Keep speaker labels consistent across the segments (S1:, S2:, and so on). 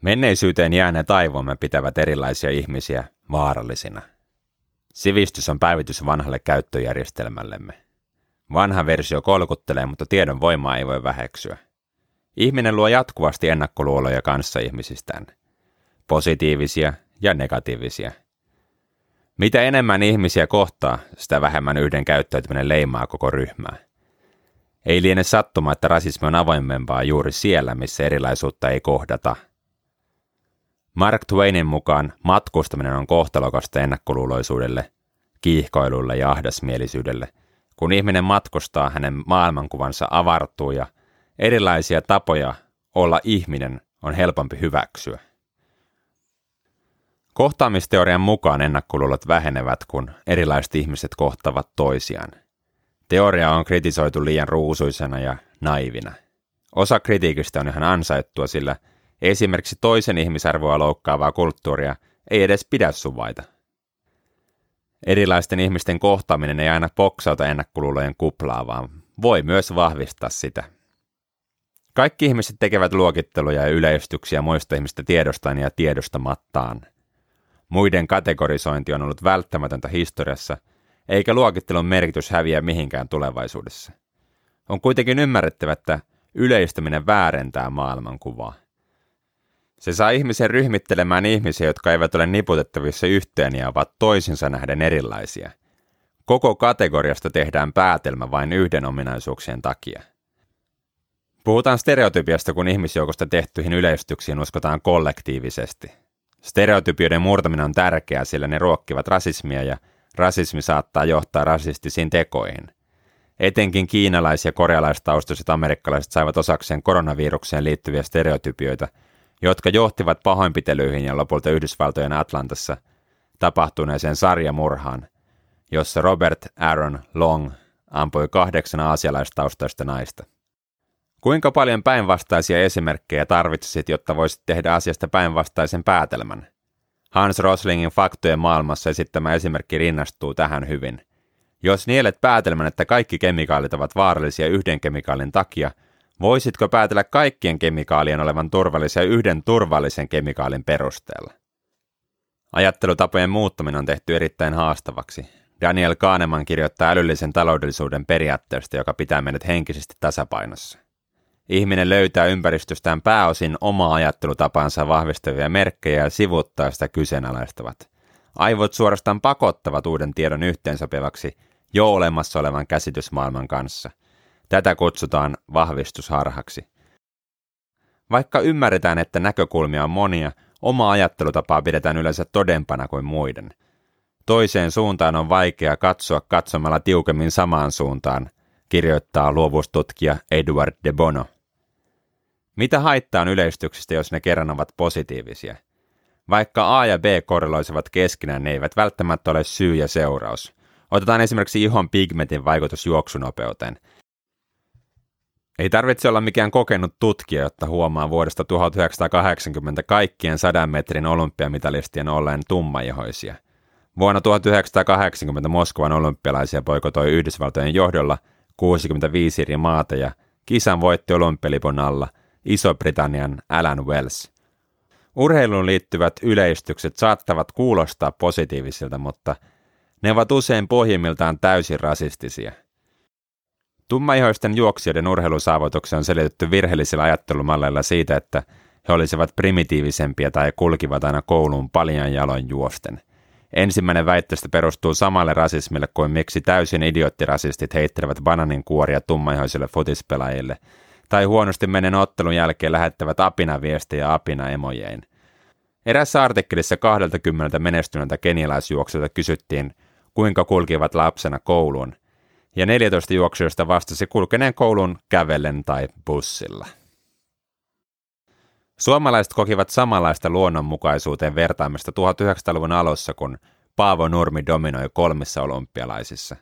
S1: Menneisyyteen jääneet aivomme pitävät erilaisia ihmisiä vaarallisina. Sivistys on päivitys vanhalle käyttöjärjestelmällemme. Vanha versio kolkuttelee, mutta tiedon voimaa ei voi väheksyä. Ihminen luo jatkuvasti ennakkoluuloja kanssa ihmisistään. Positiivisia ja negatiivisia. Mitä enemmän ihmisiä kohtaa, sitä vähemmän yhden käyttäytyminen leimaa koko ryhmää. Ei liene sattuma, että rasismi on avoimempaa juuri siellä, missä erilaisuutta ei kohdata – Mark Twainin mukaan matkustaminen on kohtalokasta ennakkoluuloisuudelle, kiihkoilulle ja ahdasmielisyydelle. Kun ihminen matkustaa, hänen maailmankuvansa avartuu ja erilaisia tapoja olla ihminen on helpompi hyväksyä. Kohtaamisteorian mukaan ennakkoluulot vähenevät, kun erilaiset ihmiset kohtavat toisiaan. Teoria on kritisoitu liian ruusuisena ja naivina. Osa kritiikistä on ihan ansaittua, sillä – Esimerkiksi toisen ihmisarvoa loukkaavaa kulttuuria ei edes pidä suvaita. Erilaisten ihmisten kohtaaminen ei aina poksauta ennakkoluulojen kuplaa, vaan voi myös vahvistaa sitä. Kaikki ihmiset tekevät luokitteluja ja yleistyksiä muista ihmistä tiedostaan ja tiedostamattaan. Muiden kategorisointi on ollut välttämätöntä historiassa, eikä luokittelun merkitys häviä mihinkään tulevaisuudessa. On kuitenkin ymmärrettävä, että yleistäminen väärentää maailmankuvaa. Se saa ihmisen ryhmittelemään ihmisiä, jotka eivät ole niputettavissa yhteen ja ovat toisinsa nähden erilaisia. Koko kategoriasta tehdään päätelmä vain yhden ominaisuuksien takia. Puhutaan stereotypiasta, kun ihmisjoukosta tehtyihin yleistyksiin uskotaan kollektiivisesti. Stereotypioiden murtaminen on tärkeää, sillä ne ruokkivat rasismia ja rasismi saattaa johtaa rasistisiin tekoihin. Etenkin kiinalais- ja korealaistaustaiset amerikkalaiset saivat osakseen koronavirukseen liittyviä stereotypioita – jotka johtivat pahoinpitelyihin ja lopulta Yhdysvaltojen Atlantassa tapahtuneeseen sarjamurhaan, jossa Robert Aaron Long ampui kahdeksan aasialaistaustaista naista. Kuinka paljon päinvastaisia esimerkkejä tarvitsisit, jotta voisit tehdä asiasta päinvastaisen päätelmän? Hans Roslingin faktojen maailmassa esittämä esimerkki rinnastuu tähän hyvin. Jos nielet päätelmän, että kaikki kemikaalit ovat vaarallisia yhden kemikaalin takia – Voisitko päätellä kaikkien kemikaalien olevan turvallisia yhden turvallisen kemikaalin perusteella? Ajattelutapojen muuttaminen on tehty erittäin haastavaksi. Daniel Kahneman kirjoittaa älyllisen taloudellisuuden periaatteesta, joka pitää meidät henkisesti tasapainossa. Ihminen löytää ympäristöstään pääosin omaa ajattelutapansa vahvistavia merkkejä ja sivuttaa sitä kyseenalaistavat. Aivot suorastaan pakottavat uuden tiedon yhteensopivaksi jo olemassa olevan käsitysmaailman kanssa – Tätä kutsutaan vahvistusharhaksi. Vaikka ymmärretään, että näkökulmia on monia, oma ajattelutapaa pidetään yleensä todempana kuin muiden. Toiseen suuntaan on vaikea katsoa katsomalla tiukemmin samaan suuntaan, kirjoittaa luovuustutkija Edward de Bono. Mitä haittaa on yleistyksistä, jos ne kerran ovat positiivisia? Vaikka A ja B korreloisivat keskenään, ne eivät välttämättä ole syy ja seuraus. Otetaan esimerkiksi ihon pigmentin vaikutus juoksunopeuteen – ei tarvitse olla mikään kokenut tutkija, jotta huomaa vuodesta 1980 kaikkien sadan metrin olympiamitalistien olleen tummaihoisia. Vuonna 1980 Moskovan olympialaisia poikotoi Yhdysvaltojen johdolla 65 eri maata ja kisan voitti olympialipun alla Iso-Britannian Alan Wells. Urheiluun liittyvät yleistykset saattavat kuulostaa positiivisilta, mutta ne ovat usein pohjimmiltaan täysin rasistisia – Tummaihoisten juoksijoiden urheilusaavutuksia on selitetty virheellisillä ajattelumalleilla siitä, että he olisivat primitiivisempia tai kulkivat aina kouluun paljon jaloin juosten. Ensimmäinen väitteestä perustuu samalle rasismille kuin miksi täysin idioottirasistit heittelevät bananin kuoria tummaihoisille futispelaajille, tai huonosti menen ottelun jälkeen lähettävät apina-viestejä apina-emojein. Erässä artikkelissa 20 menestyneeltä kenialaisjuoksijoilta kysyttiin, kuinka kulkivat lapsena kouluun, ja 14 juoksijoista vastasi kulkeneen koulun kävellen tai bussilla. Suomalaiset kokivat samanlaista luonnonmukaisuuteen vertaamista 1900-luvun alussa, kun Paavo Nurmi dominoi kolmissa olympialaisissa.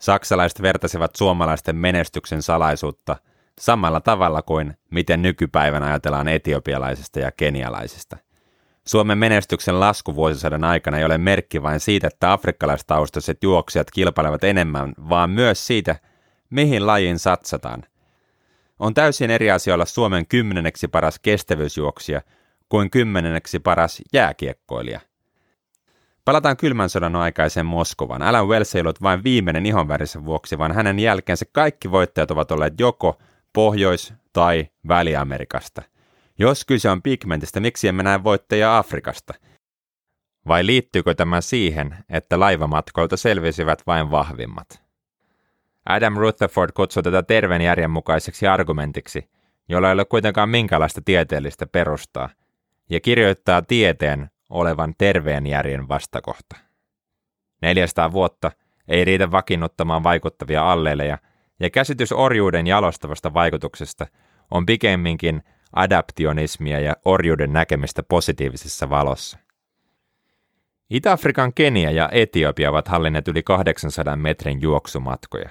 S1: Saksalaiset vertasivat suomalaisten menestyksen salaisuutta samalla tavalla kuin miten nykypäivän ajatellaan etiopialaisista ja kenialaisista – Suomen menestyksen lasku vuosisadan aikana ei ole merkki vain siitä, että afrikkalaistaustaiset juoksijat kilpailevat enemmän, vaan myös siitä, mihin lajiin satsataan. On täysin eri asia olla Suomen kymmenenneksi paras kestävyysjuoksija kuin kymmenenneksi paras jääkiekkoilija. Palataan kylmän sodan aikaisen Moskovan. Alan Wells ei ollut vain viimeinen ihonvärisen vuoksi, vaan hänen jälkeensä kaikki voittajat ovat olleet joko Pohjois- tai Väli-Amerikasta. Jos kyse on pigmentistä, miksi emme näe voittajia Afrikasta? Vai liittyykö tämä siihen, että laivamatkoilta selvisivät vain vahvimmat? Adam Rutherford kutsui tätä terveen järjen mukaiseksi argumentiksi, jolla ei ole kuitenkaan minkälaista tieteellistä perustaa, ja kirjoittaa tieteen olevan terveen järjen vastakohta. 400 vuotta ei riitä vakiinnuttamaan vaikuttavia alleleja, ja käsitys orjuuden jalostavasta vaikutuksesta on pikemminkin adaptionismia ja orjuuden näkemistä positiivisessa valossa. Itä-Afrikan Kenia ja Etiopia ovat hallinneet yli 800 metrin juoksumatkoja.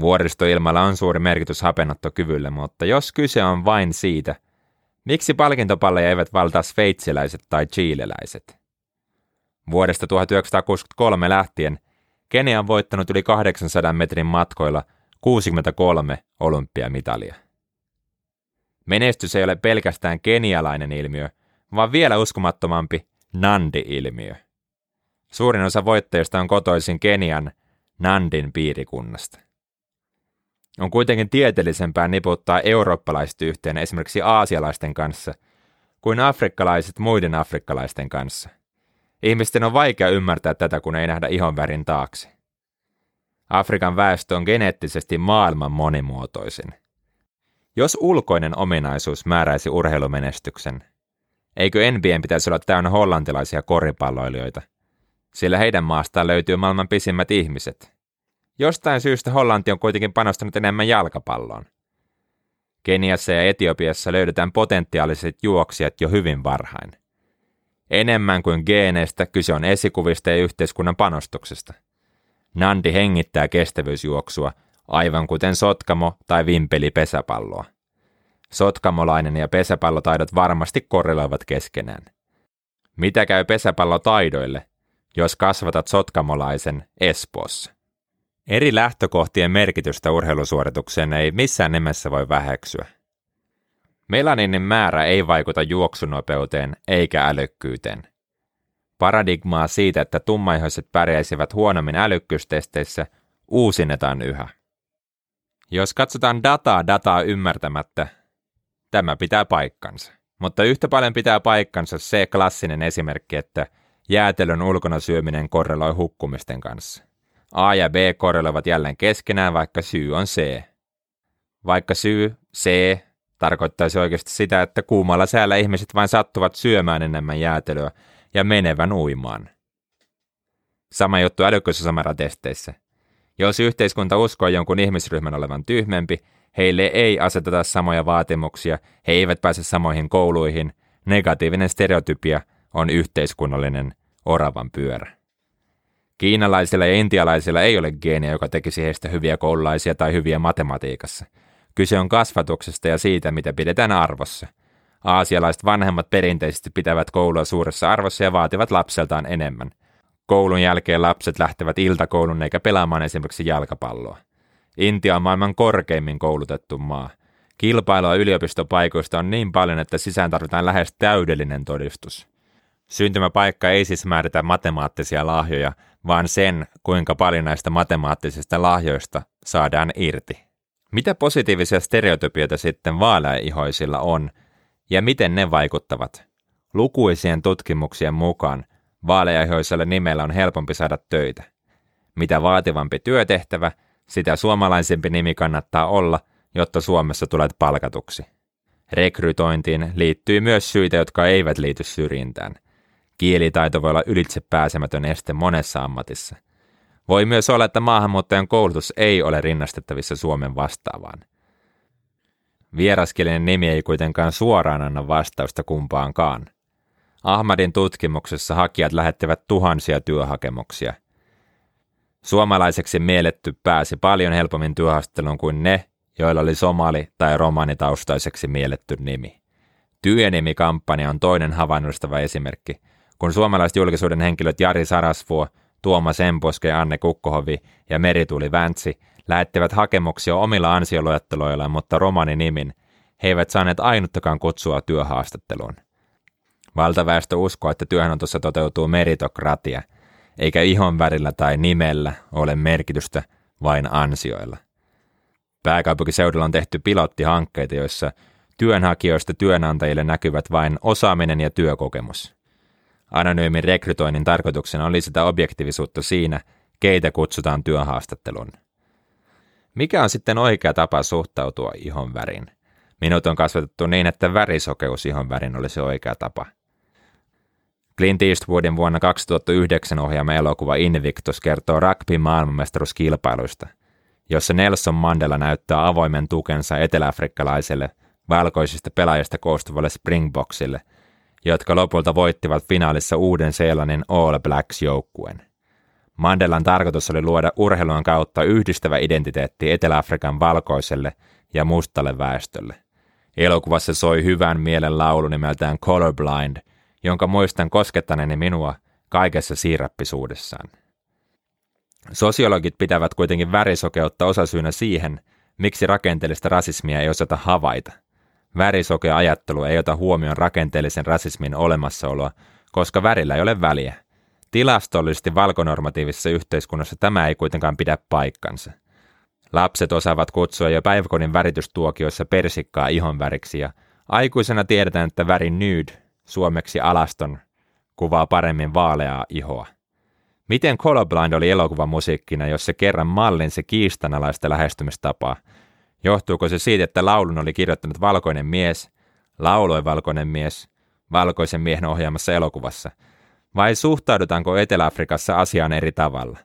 S1: Vuoristoilmalla on suuri merkitys hapenottokyvylle, mutta jos kyse on vain siitä, miksi palkintopalleja eivät valtaa sveitsiläiset tai chileläiset? Vuodesta 1963 lähtien Kenia on voittanut yli 800 metrin matkoilla 63 olympiamitalia. Menestys ei ole pelkästään kenialainen ilmiö, vaan vielä uskomattomampi Nandi-ilmiö. Suurin osa voittajista on kotoisin Kenian Nandin piirikunnasta. On kuitenkin tieteellisempää niputtaa eurooppalaiset yhteen esimerkiksi aasialaisten kanssa kuin afrikkalaiset muiden afrikkalaisten kanssa. Ihmisten on vaikea ymmärtää tätä, kun ei nähdä ihonvärin taakse. Afrikan väestö on geneettisesti maailman monimuotoisin. Jos ulkoinen ominaisuus määräisi urheilumenestyksen, eikö NBA pitäisi olla täynnä hollantilaisia koripalloilijoita, sillä heidän maastaan löytyy maailman pisimmät ihmiset – Jostain syystä Hollanti on kuitenkin panostanut enemmän jalkapalloon. Keniassa ja Etiopiassa löydetään potentiaaliset juoksijat jo hyvin varhain. Enemmän kuin geeneistä kyse on esikuvista ja yhteiskunnan panostuksesta. Nandi hengittää kestävyysjuoksua, aivan kuten Sotkamo tai Vimpeli pesäpalloa. Sotkamolainen ja pesäpallotaidot varmasti korreloivat keskenään. Mitä käy pesäpallotaidoille, jos kasvatat sotkamolaisen Espoossa? Eri lähtökohtien merkitystä urheilusuoritukseen ei missään nimessä voi väheksyä. Melaninin määrä ei vaikuta juoksunopeuteen eikä älykkyyteen. Paradigmaa siitä, että tummaihoiset pärjäisivät huonommin älykkyystesteissä, uusinnetaan yhä. Jos katsotaan dataa dataa ymmärtämättä, tämä pitää paikkansa. Mutta yhtä paljon pitää paikkansa se klassinen esimerkki, että jäätelön ulkona syöminen korreloi hukkumisten kanssa. A ja B korreloivat jälleen keskenään, vaikka syy on C. Vaikka syy C tarkoittaisi oikeasti sitä, että kuumalla säällä ihmiset vain sattuvat syömään enemmän jäätelöä ja menevän uimaan. Sama juttu älykkyysosamaratesteissä. Jos yhteiskunta uskoo jonkun ihmisryhmän olevan tyhmempi, heille ei aseteta samoja vaatimuksia, he eivät pääse samoihin kouluihin, negatiivinen stereotypia on yhteiskunnallinen oravan pyörä. Kiinalaisilla ja intialaisilla ei ole geeniä, joka tekisi heistä hyviä koululaisia tai hyviä matematiikassa. Kyse on kasvatuksesta ja siitä, mitä pidetään arvossa. Aasialaiset vanhemmat perinteisesti pitävät koulua suuressa arvossa ja vaativat lapseltaan enemmän. Koulun jälkeen lapset lähtevät iltakoulun eikä pelaamaan esimerkiksi jalkapalloa. Intia on maailman korkeimmin koulutettu maa. Kilpailua yliopistopaikoista on niin paljon, että sisään tarvitaan lähes täydellinen todistus. Syntymäpaikka ei siis määritä matemaattisia lahjoja, vaan sen, kuinka paljon näistä matemaattisista lahjoista saadaan irti. Mitä positiivisia stereotypioita sitten vaaleaihoisilla on, ja miten ne vaikuttavat? Lukuisien tutkimuksien mukaan vaaleaihoisella nimellä on helpompi saada töitä. Mitä vaativampi työtehtävä, sitä suomalaisempi nimi kannattaa olla, jotta Suomessa tulet palkatuksi. Rekrytointiin liittyy myös syitä, jotka eivät liity syrjintään – Kielitaito voi olla ylitse pääsemätön este monessa ammatissa. Voi myös olla, että maahanmuuttajan koulutus ei ole rinnastettavissa Suomen vastaavaan. Vieraskielinen nimi ei kuitenkaan suoraan anna vastausta kumpaankaan. Ahmadin tutkimuksessa hakijat lähettivät tuhansia työhakemuksia. Suomalaiseksi mielletty pääsi paljon helpommin työhaastatteluun kuin ne, joilla oli somali- tai romanitaustaiseksi mielletty nimi. Työnimikampanja on toinen havainnollistava esimerkki – kun suomalaiset julkisuuden henkilöt Jari Sarasvuo, Tuomas Emposke, Anne Kukkohovi ja Merituli Väntsi lähettivät hakemuksia omilla ansioluetteloillaan, mutta romani nimin, he eivät saaneet ainuttakaan kutsua työhaastatteluun. Valtaväestö uskoo, että työhönotossa toteutuu meritokratia, eikä ihon värillä tai nimellä ole merkitystä vain ansioilla. Pääkaupunkiseudulla on tehty pilottihankkeita, joissa työnhakijoista työnantajille näkyvät vain osaaminen ja työkokemus. Anonyymin rekrytoinnin tarkoituksena on lisätä objektiivisuutta siinä, keitä kutsutaan työhaastatteluun. Mikä on sitten oikea tapa suhtautua ihon värin? Minut on kasvatettu niin, että värisokeus ihon värin olisi oikea tapa. Clint Eastwoodin vuonna 2009 ohjaama elokuva Invictus kertoo rugby maailmanmestaruuskilpailuista, jossa Nelson Mandela näyttää avoimen tukensa eteläafrikkalaiselle valkoisista pelaajista koostuvalle Springboksille, jotka lopulta voittivat finaalissa uuden Seelannin All Blacks-joukkueen. Mandelan tarkoitus oli luoda urheilun kautta yhdistävä identiteetti Etelä-Afrikan valkoiselle ja mustalle väestölle. Elokuvassa soi hyvän mielen laulu nimeltään Colorblind, jonka muistan koskettaneeni minua kaikessa siirappisuudessaan. Sosiologit pitävät kuitenkin värisokeutta osasyynä siihen, miksi rakenteellista rasismia ei osata havaita. Värisokea ajattelu ei ota huomioon rakenteellisen rasismin olemassaoloa, koska värillä ei ole väliä – Tilastollisesti valkonormatiivisessa yhteiskunnassa tämä ei kuitenkaan pidä paikkansa. Lapset osaavat kutsua jo päiväkodin väritystuokioissa persikkaa ihonväriksi ja aikuisena tiedetään, että väri nude, suomeksi alaston, kuvaa paremmin vaaleaa ihoa. Miten Colorblind oli elokuvamusiikkina, jos se kerran mallin se kiistanalaista lähestymistapaa? Johtuuko se siitä, että laulun oli kirjoittanut valkoinen mies, lauloi valkoinen mies, valkoisen miehen ohjaamassa elokuvassa – vai suhtaudutaanko Etelä-Afrikassa asiaan eri tavalla?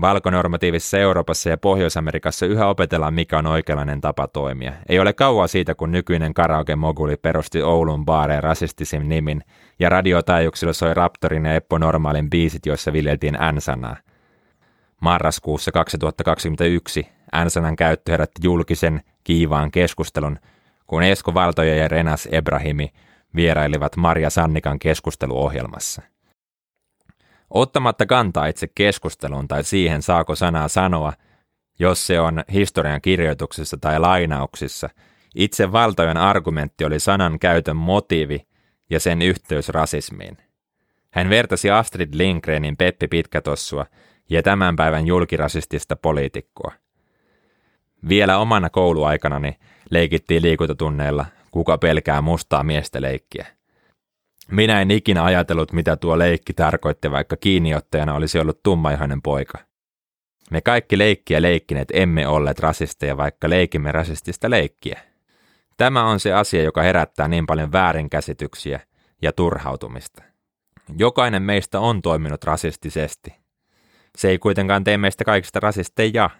S1: Valkonormatiivisessa Euroopassa ja Pohjois-Amerikassa yhä opetellaan, mikä on oikeanlainen tapa toimia. Ei ole kauaa siitä, kun nykyinen karaoke-moguli perusti Oulun baareen rasistisin nimin, ja radiotaajuuksilla soi Raptorin ja Eppo Normaalin biisit, joissa viljeltiin N-sanaa. Marraskuussa 2021 N-sanan käyttö herätti julkisen, kiivaan keskustelun, kun Esko Valtoja ja Renas Ebrahimi – vierailivat Maria Sannikan keskusteluohjelmassa. Ottamatta kantaa itse keskusteluun tai siihen saako sanaa sanoa, jos se on historian kirjoituksissa tai lainauksissa, itse valtojen argumentti oli sanan käytön motiivi ja sen yhteys rasismiin. Hän vertasi Astrid Lindgrenin Peppi Pitkätossua ja tämän päivän julkirasistista poliitikkoa. Vielä omana kouluaikanani leikittiin liikuntatunneilla kuka pelkää mustaa miestä leikkiä. Minä en ikinä ajatellut, mitä tuo leikki tarkoitti, vaikka kiinniottajana olisi ollut tummaihoinen poika. Me kaikki leikkiä leikkineet emme olleet rasisteja, vaikka leikimme rasistista leikkiä. Tämä on se asia, joka herättää niin paljon väärinkäsityksiä ja turhautumista. Jokainen meistä on toiminut rasistisesti. Se ei kuitenkaan tee meistä kaikista rasisteja.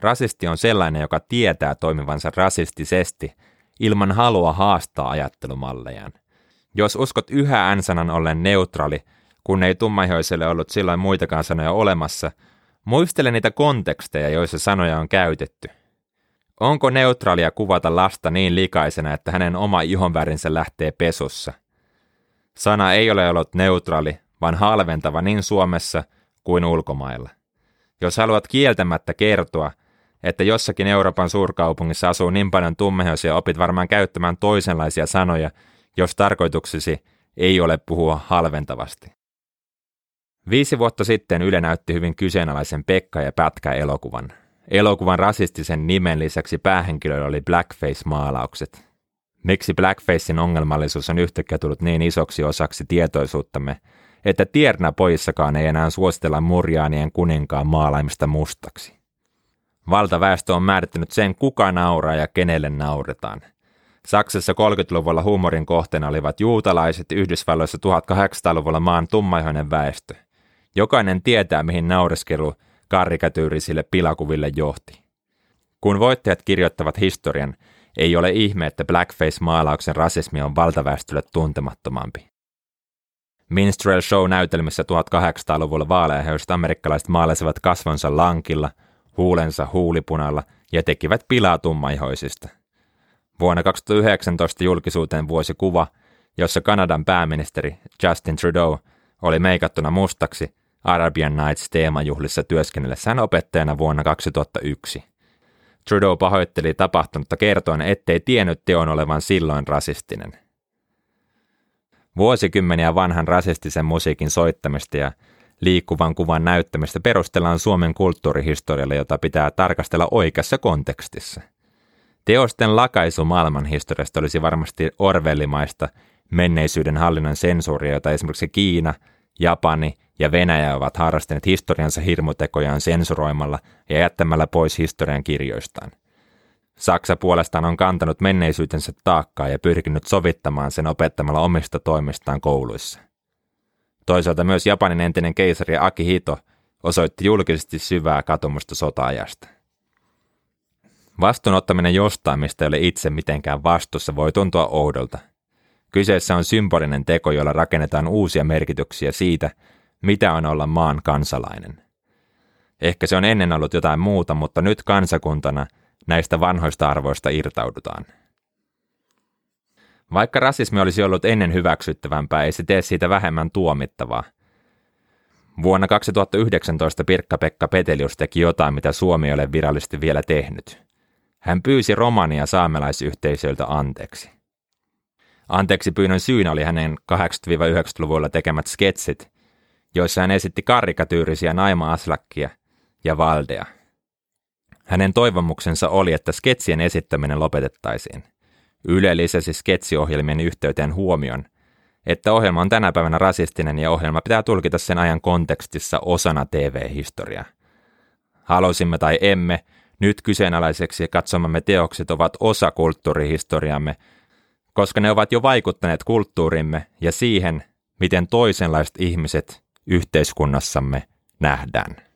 S1: Rasisti on sellainen, joka tietää toimivansa rasistisesti ilman halua haastaa ajattelumallejaan. Jos uskot yhä n-sanan ollen neutraali, kun ei tummaihoiselle ollut silloin muitakaan sanoja olemassa, muistele niitä konteksteja, joissa sanoja on käytetty. Onko neutraalia kuvata lasta niin likaisena, että hänen oma ihonvärinsä lähtee pesussa? Sana ei ole ollut neutraali, vaan halventava niin Suomessa kuin ulkomailla. Jos haluat kieltämättä kertoa, että jossakin Euroopan suurkaupungissa asuu niin paljon tummehoisia, opit varmaan käyttämään toisenlaisia sanoja, jos tarkoituksesi ei ole puhua halventavasti. Viisi vuotta sitten Yle näytti hyvin kyseenalaisen Pekka ja Pätkä elokuvan. Elokuvan rasistisen nimen lisäksi päähenkilöillä oli blackface-maalaukset. Miksi blackfacein ongelmallisuus on yhtäkkiä tullut niin isoksi osaksi tietoisuuttamme, että tierna pojissakaan ei enää suositella murjaanien kuninkaan maalaimista mustaksi? Valtaväestö on määrittänyt sen, kuka nauraa ja kenelle nauretaan. Saksassa 30-luvulla huumorin kohteena olivat juutalaiset, Yhdysvalloissa 1800-luvulla maan tummaihoinen väestö. Jokainen tietää, mihin naureskelu karikatyyrisille pilakuville johti. Kun voittajat kirjoittavat historian, ei ole ihme, että blackface-maalauksen rasismi on valtaväestölle tuntemattomampi. Minstrel Show-näytelmissä 1800-luvulla vaaleahöystä amerikkalaiset maalasivat kasvonsa lankilla – huulensa huulipunalla ja tekivät pilaa tummaihoisista. Vuonna 2019 julkisuuteen vuosi kuva, jossa Kanadan pääministeri Justin Trudeau oli meikattuna mustaksi Arabian Nights teemajuhlissa työskennellessään opettajana vuonna 2001. Trudeau pahoitteli tapahtunutta kertoen, ettei tiennyt teon olevan silloin rasistinen. Vuosikymmeniä vanhan rasistisen musiikin soittamista ja liikkuvan kuvan näyttämistä perustellaan Suomen kulttuurihistorialle, jota pitää tarkastella oikeassa kontekstissa. Teosten lakaisu maailmanhistoriasta olisi varmasti orvellimaista menneisyyden hallinnan sensuuria, jota esimerkiksi Kiina, Japani ja Venäjä ovat harrastaneet historiansa hirmutekojaan sensuroimalla ja jättämällä pois historian kirjoistaan. Saksa puolestaan on kantanut menneisyytensä taakkaa ja pyrkinyt sovittamaan sen opettamalla omista toimistaan kouluissa. Toisaalta myös Japanin entinen keisari Akihito osoitti julkisesti syvää katumusta sota-ajasta. Vastuunottaminen jostain, mistä ei ole itse mitenkään vastuussa, voi tuntua oudolta. Kyseessä on symbolinen teko, jolla rakennetaan uusia merkityksiä siitä, mitä on olla maan kansalainen. Ehkä se on ennen ollut jotain muuta, mutta nyt kansakuntana näistä vanhoista arvoista irtaudutaan. Vaikka rasismi olisi ollut ennen hyväksyttävämpää, ei se tee siitä vähemmän tuomittavaa. Vuonna 2019 Pirkka-Pekka Petelius teki jotain, mitä Suomi ei ole virallisesti vielä tehnyt. Hän pyysi romania saamelaisyhteisöiltä anteeksi. Anteeksi pyynnön syynä oli hänen 80-90-luvulla tekemät sketsit, joissa hän esitti karikatyyrisiä Naima Aslakkia ja Valdea. Hänen toivomuksensa oli, että sketsien esittäminen lopetettaisiin. Yle lisäsi sketsiohjelmien yhteyteen huomion, että ohjelma on tänä päivänä rasistinen ja ohjelma pitää tulkita sen ajan kontekstissa osana TV-historiaa. Halusimme tai emme, nyt kyseenalaiseksi katsomamme teokset ovat osa kulttuurihistoriamme, koska ne ovat jo vaikuttaneet kulttuurimme ja siihen, miten toisenlaiset ihmiset yhteiskunnassamme nähdään.